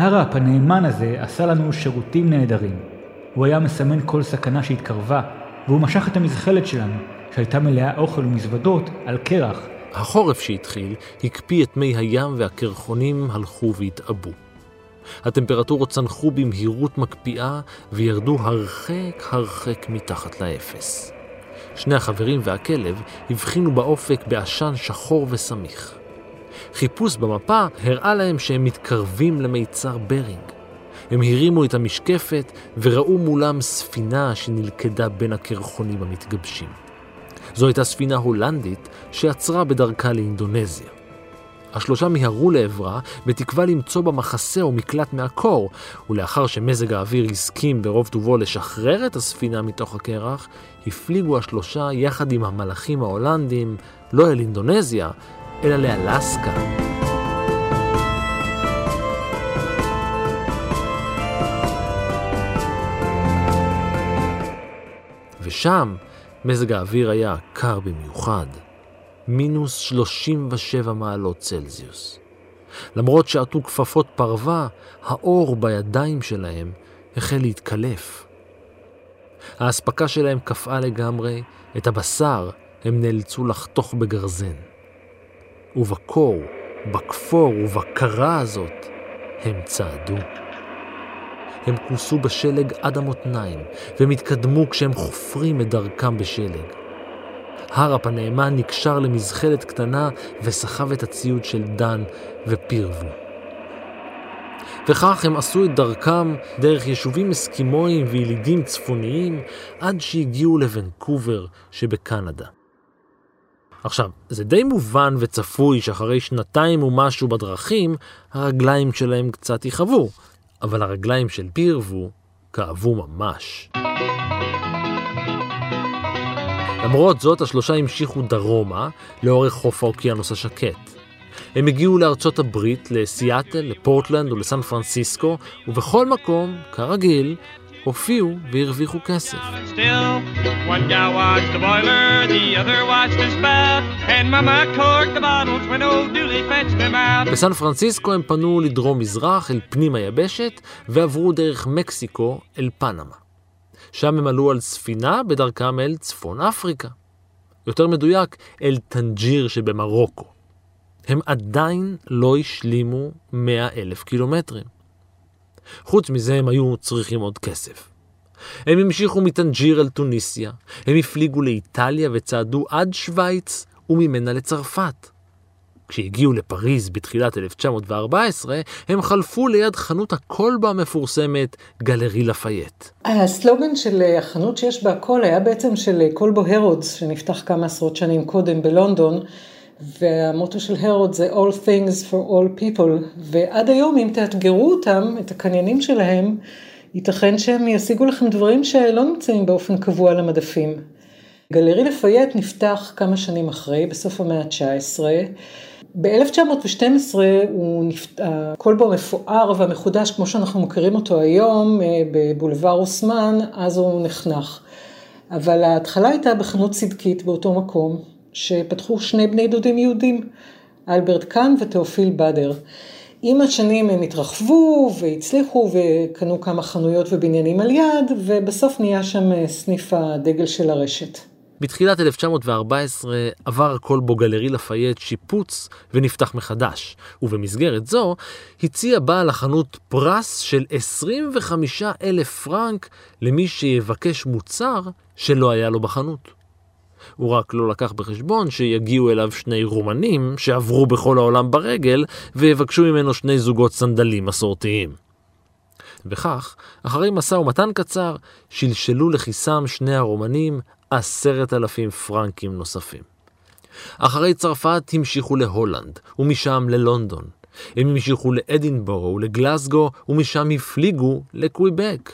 הראפ הנאמן הזה עשה לנו שירותים נהדרים. הוא היה מסמן כל סכנה שהתקרבה, והוא משך את המזחלת שלנו, שהייתה מלאה אוכל ומזוודות, על קרח. החורף שהתחיל הקפיא את מי הים והקרחונים הלכו והתעבו. הטמפרטורות צנחו במהירות מקפיאה וירדו הרחק הרחק מתחת לאפס. שני החברים והכלב הבחינו באופק בעשן שחור וסמיך. חיפוש במפה הראה להם שהם מתקרבים למיצר ברינג. הם הרימו את המשקפת וראו מולם ספינה שנלכדה בין הקרחונים המתגבשים. זו הייתה ספינה הולנדית שעצרה בדרכה לאינדונזיה. השלושה מיהרו לעברה בתקווה למצוא בה מחסה או מקלט מהקור, ולאחר שמזג האוויר הסכים ברוב טובו לשחרר את הספינה מתוך הקרח, הפליגו השלושה יחד עם המלאכים ההולנדים לא אל אינדונזיה, אלא לאלסקה. ושם מזג האוויר היה קר במיוחד, מינוס 37 מעלות צלזיוס. למרות שעטו כפפות פרווה, האור בידיים שלהם החל להתקלף. האספקה שלהם קפאה לגמרי, את הבשר הם נאלצו לחתוך בגרזן. ובקור, בכפור ובקרה הזאת הם צעדו. הם כוסו בשלג עד המותניים, והם התקדמו כשהם חופרים את דרכם בשלג. הרפ הנאמן נקשר למזחלת קטנה וסחב את הציוד של דן ופירבו. וכך הם עשו את דרכם דרך יישובים אסקימואיים וילידים צפוניים עד שהגיעו לוונקובר שבקנדה. עכשיו, זה די מובן וצפוי שאחרי שנתיים ומשהו בדרכים, הרגליים שלהם קצת יכאבו, אבל הרגליים של פירבו כאבו ממש. למרות זאת, השלושה המשיכו דרומה, לאורך חוף האוקיינוס השקט. הם הגיעו לארצות הברית, לסיאטל, לפורטלנד ולסן פרנסיסקו, ובכל מקום, כרגיל, הופיעו והרוויחו כסף. בסן פרנסיסקו הם פנו לדרום מזרח אל פנים היבשת ועברו דרך מקסיקו אל פנמה. שם הם עלו על ספינה בדרכם אל צפון אפריקה. יותר מדויק, אל טנג'יר שבמרוקו. הם עדיין לא השלימו 100 אלף קילומטרים. חוץ מזה הם היו צריכים עוד כסף. הם המשיכו מטנג'יר אל טוניסיה, הם הפליגו לאיטליה וצעדו עד שווייץ וממנה לצרפת. כשהגיעו לפריז בתחילת 1914, הם חלפו ליד חנות הכלבה המפורסמת גלרי לפייט. הסלוגן של החנות שיש בה הכל היה בעצם של כלבו הרודס, שנפתח כמה עשרות שנים קודם בלונדון, והמוטו של הרוד זה All things for all people, ועד היום אם תאתגרו אותם, את הקניינים שלהם, ייתכן שהם ישיגו לכם דברים שלא נמצאים באופן קבוע על המדפים. גלרי לפייט נפתח כמה שנים אחרי, בסוף המאה ה-19. ב-1912 הוא נפת... הכלבו המפואר והמחודש, כמו שאנחנו מכירים אותו היום, בבולבר אוסמן, אז הוא נחנך. אבל ההתחלה הייתה בחנות צדקית באותו מקום, שפתחו שני בני דודים יהודים, אלברט קאן ותאופיל בדר. עם השנים הם התרחבו והצליחו וקנו כמה חנויות ובניינים על יד, ובסוף נהיה שם סניף הדגל של הרשת. בתחילת 1914 עבר הכלבו גלרי לפייט שיפוץ ונפתח מחדש, ובמסגרת זו הציע בעל החנות פרס של 25 אלף פרנק למי שיבקש מוצר שלא היה לו בחנות. הוא רק לא לקח בחשבון שיגיעו אליו שני רומנים שעברו בכל העולם ברגל ויבקשו ממנו שני זוגות סנדלים מסורתיים. וכך, אחרי משא ומתן קצר, שלשלו לכיסם שני הרומנים עשרת אלפים פרנקים נוספים. אחרי צרפת המשיכו להולנד, ומשם ללונדון. הם המשיכו לאדינבורו ולגלסגו, ומשם הפליגו לקוויבק.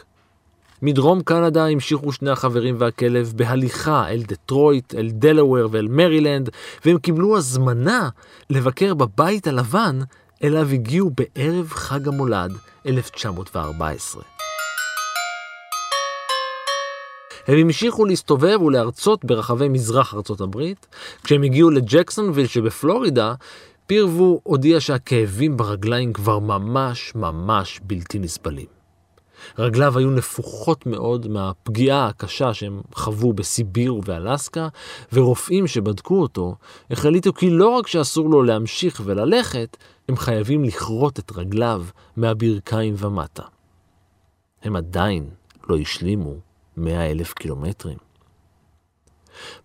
מדרום קנדה המשיכו שני החברים והכלב בהליכה אל דטרויט, אל דלוור ואל מרילנד, והם קיבלו הזמנה לבקר בבית הלבן, אליו הגיעו בערב חג המולד 1914. הם המשיכו להסתובב ולהרצות ברחבי מזרח ארצות הברית. כשהם הגיעו לג'קסונוויל שבפלורידה, פירבו הודיע שהכאבים ברגליים כבר ממש ממש בלתי נסבלים. רגליו היו נפוחות מאוד מהפגיעה הקשה שהם חוו בסיביר ובאלסקה, ורופאים שבדקו אותו החליטו כי לא רק שאסור לו להמשיך וללכת, הם חייבים לכרות את רגליו מהברכיים ומטה. הם עדיין לא השלימו מאה אלף קילומטרים.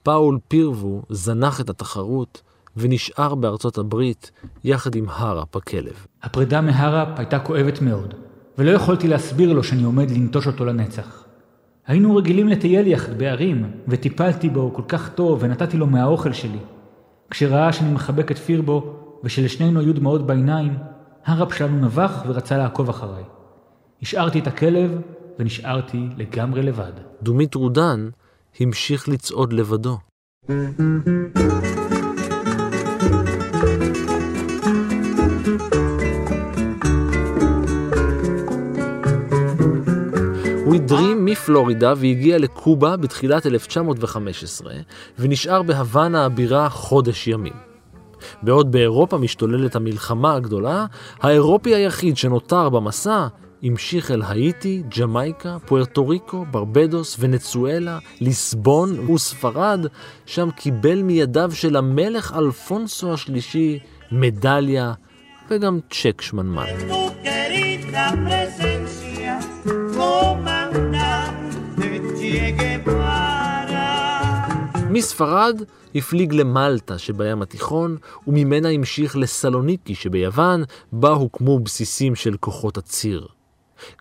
פאול פירבו זנח את התחרות ונשאר בארצות הברית יחד עם האראפ הכלב. הפרידה מהראפ הייתה כואבת מאוד, ולא יכולתי להסביר לו שאני עומד לנטוש אותו לנצח. היינו רגילים לטייל יחד בערים, וטיפלתי בו כל כך טוב ונתתי לו מהאוכל שלי. כשראה שאני מחבק את פירבו, ושלשנינו היו דמעות בעיניים, הראפ שלנו נבח ורצה לעקוב אחריי. השארתי את הכלב ונשארתי לגמרי לבד. דומית רודן המשיך לצעוד לבדו. הוא הדרים מפלורידה והגיע לקובה בתחילת 1915, ונשאר בהוואנה הבירה חודש ימים. בעוד באירופה משתוללת המלחמה הגדולה, האירופי היחיד שנותר במסע המשיך אל האיטי, ג'מייקה, פוארטו ריקו, ברבדוס, ונצואלה, ליסבון וספרד, שם קיבל מידיו של המלך אלפונסו השלישי מדליה וגם צ'ק שמנמן. מספרד הפליג למלטה שבים התיכון, וממנה המשיך לסלוניקי שביוון, בה הוקמו בסיסים של כוחות הציר.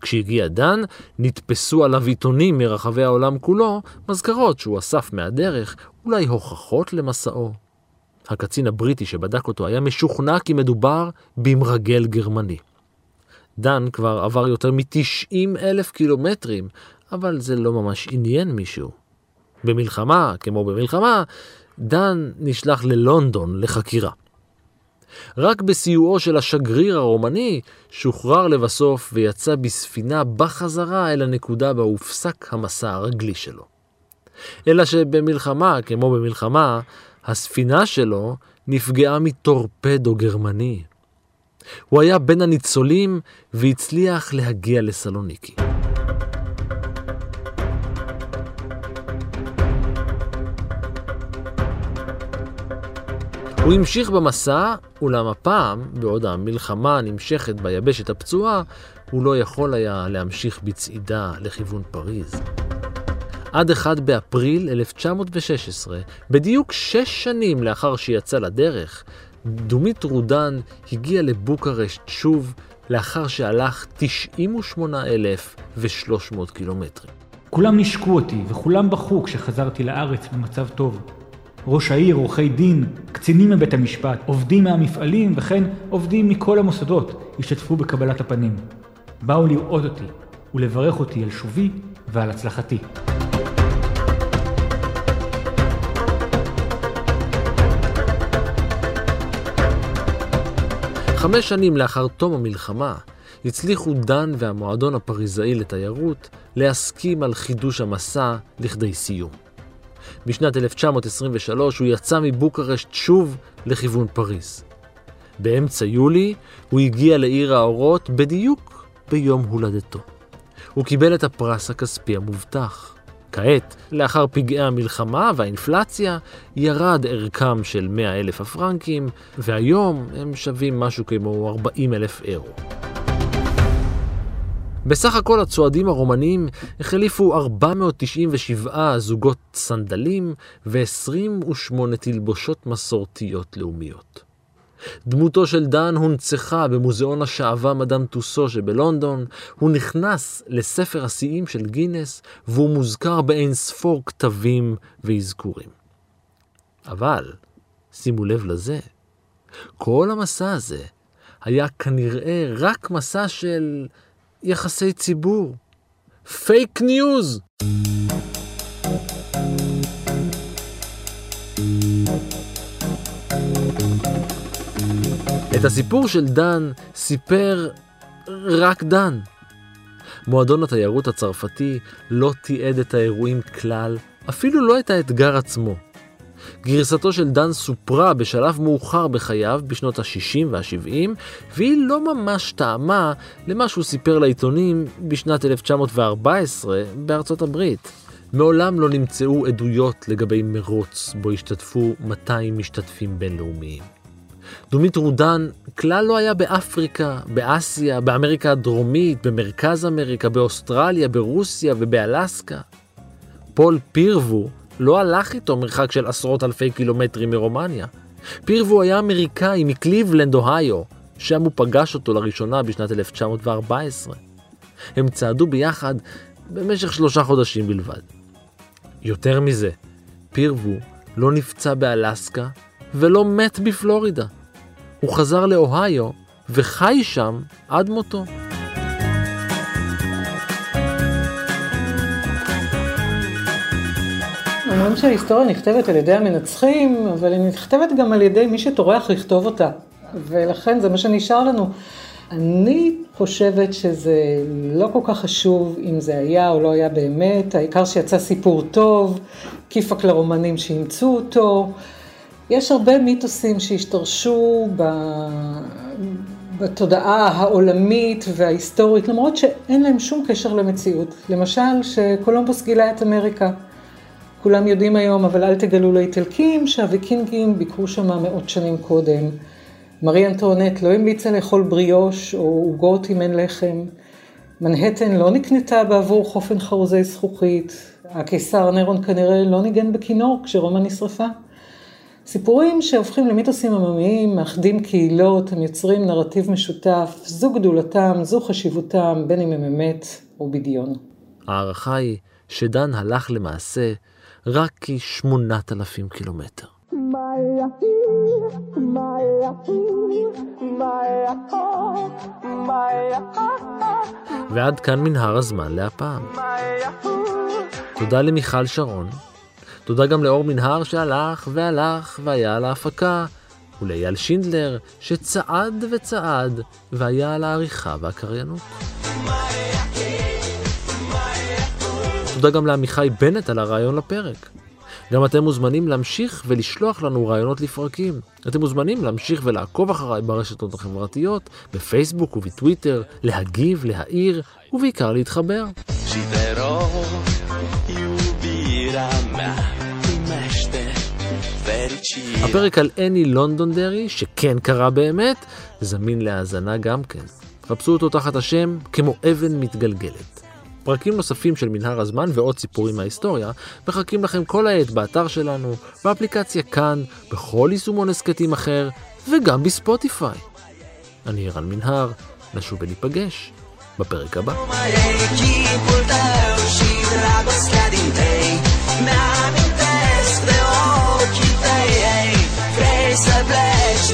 כשהגיע דן, נתפסו עליו עיתונים מרחבי העולם כולו, מזכרות שהוא אסף מהדרך, אולי הוכחות למסעו. הקצין הבריטי שבדק אותו היה משוכנע כי מדובר במרגל גרמני. דן כבר עבר יותר מ-90 אלף קילומטרים, אבל זה לא ממש עניין מישהו. במלחמה, כמו במלחמה, דן נשלח ללונדון לחקירה. רק בסיועו של השגריר הרומני שוחרר לבסוף ויצא בספינה בחזרה אל הנקודה בה הופסק המסע הרגלי שלו. אלא שבמלחמה, כמו במלחמה, הספינה שלו נפגעה מטורפדו גרמני. הוא היה בין הניצולים והצליח להגיע לסלוניקי. הוא המשיך במסע, אולם הפעם, בעוד המלחמה נמשכת ביבשת הפצועה, הוא לא יכול היה להמשיך בצעידה לכיוון פריז. עד 1 באפריל 1916, בדיוק שש שנים לאחר שיצא לדרך, דומית רודן הגיע לבוקרשט שוב לאחר שהלך 98,300 קילומטרים. כולם נשקו אותי וכולם בכו כשחזרתי לארץ במצב טוב. ראש העיר, עורכי דין, קצינים מבית המשפט, עובדים מהמפעלים וכן עובדים מכל המוסדות השתתפו בקבלת הפנים. באו לראות אותי ולברך אותי על שובי ועל הצלחתי. חמש שנים לאחר תום המלחמה, הצליחו דן והמועדון הפריזאי לתיירות להסכים על חידוש המסע לכדי סיום. בשנת 1923 הוא יצא מבוקרשט שוב לכיוון פריז. באמצע יולי הוא הגיע לעיר האורות בדיוק ביום הולדתו. הוא קיבל את הפרס הכספי המובטח. כעת, לאחר פגעי המלחמה והאינפלציה, ירד ערכם של 100 אלף הפרנקים, והיום הם שווים משהו כמו 40 אלף אירו. בסך הכל הצועדים הרומנים החליפו 497 זוגות סנדלים ו-28 תלבושות מסורתיות לאומיות. דמותו של דן הונצחה במוזיאון השעווה מדאם טוסו שבלונדון, הוא נכנס לספר השיאים של גינס, והוא מוזכר באין ספור כתבים ואזכורים. אבל, שימו לב לזה, כל המסע הזה היה כנראה רק מסע של יחסי ציבור. פייק ניוז! את הסיפור של דן סיפר רק דן. מועדון התיירות הצרפתי לא תיעד את האירועים כלל, אפילו לא את האתגר עצמו. גרסתו של דן סופרה בשלב מאוחר בחייו, בשנות ה-60 וה-70, והיא לא ממש טעמה למה שהוא סיפר לעיתונים בשנת 1914 בארצות הברית. מעולם לא נמצאו עדויות לגבי מרוץ בו השתתפו 200 משתתפים בינלאומיים. דומית רודן כלל לא היה באפריקה, באסיה, באמריקה הדרומית, במרכז אמריקה, באוסטרליה, ברוסיה ובאלסקה. פול פירבו לא הלך איתו מרחק של עשרות אלפי קילומטרים מרומניה. פירבו היה אמריקאי מקליבלנד, אוהיו, שם הוא פגש אותו לראשונה בשנת 1914. הם צעדו ביחד במשך שלושה חודשים בלבד. יותר מזה, פירבו לא נפצע באלסקה ולא מת בפלורידה. הוא חזר לאוהיו וחי שם עד מותו. אומרים שההיסטוריה נכתבת על ידי המנצחים, אבל היא נכתבת גם על ידי מי שטורח לכתוב אותה. ולכן זה מה שנשאר לנו. אני חושבת שזה לא כל כך חשוב אם זה היה או לא היה באמת, העיקר שיצא סיפור טוב, כיפק לרומנים שאימצו אותו. יש הרבה מיתוסים שהשתרשו ב... בתודעה העולמית וההיסטורית, למרות שאין להם שום קשר למציאות. למשל, שקולומבוס גילה את אמריקה. כולם יודעים היום, אבל אל תגלו לאיטלקים, שהוויקינגים ביקרו שם מאות שנים קודם. מרי אנטואנט לא המליצה לאכול בריאוש או עוגות אם אין לחם. מנהטן לא נקנתה בעבור חופן חרוזי זכוכית. הקיסר נירון כנראה לא ניגן בכינור כשרומא נשרפה. סיפורים שהופכים למיתוסים עממיים, מאחדים קהילות, הם יוצרים נרטיב משותף, זו גדולתם, זו חשיבותם, בין אם הם אמת או בדיון. ההערכה היא שדן הלך למעשה רק כ-8,000 קילומטר. ועד כאן מנהר הזמן להפעם. תודה למיכל שרון, תודה גם לאור מנהר שהלך והלך והיה על ההפקה, ולאייל שינדלר, שצעד וצעד, והיה על העריכה והקריינות. תודה גם לעמיחי בנט על הרעיון לפרק. גם אתם מוזמנים להמשיך ולשלוח לנו רעיונות לפרקים. אתם מוזמנים להמשיך ולעקוב אחריי ברשתות החברתיות, בפייסבוק ובטוויטר, להגיב, להעיר, ובעיקר להתחבר. הפרק על אני לונדונדרי, שכן קרה באמת, זמין להאזנה גם כן. חפשו אותו תחת השם כמו אבן מתגלגלת. פרקים נוספים של מנהר הזמן ועוד סיפורים מההיסטוריה מחכים לכם כל העת באתר שלנו, באפליקציה כאן, בכל יישומון הסכתים אחר וגם בספוטיפיי. אני ערן מנהר, נשוב וניפגש בפרק הבא.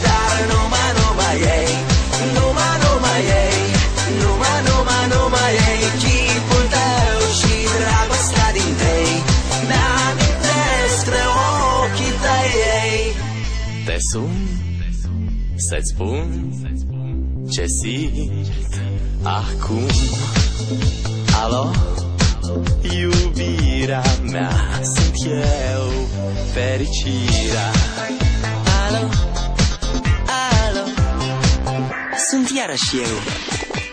Te să-ți spun ce simt acum. Alo, iubirea mea, sunt eu, fericirea. Alo, alo, sunt iarăși eu.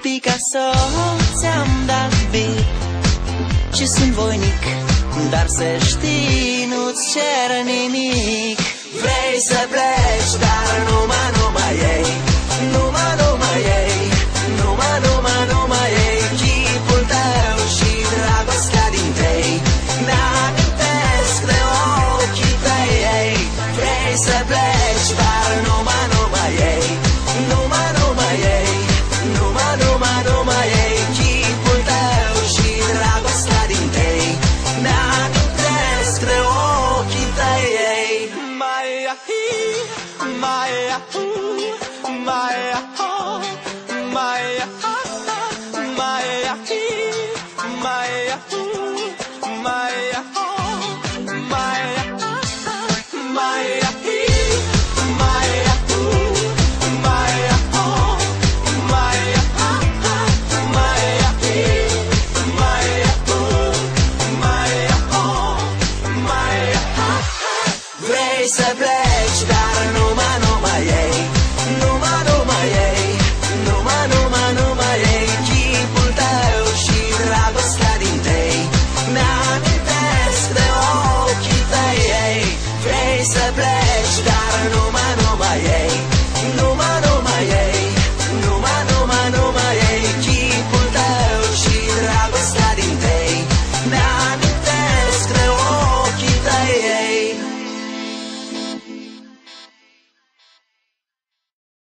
Picasso, ți-am dat beat Și sunt voinic, dar să știi, nu-ți cer nimic Vrei să pleci, dar numai, numai ei. Numai, numai ei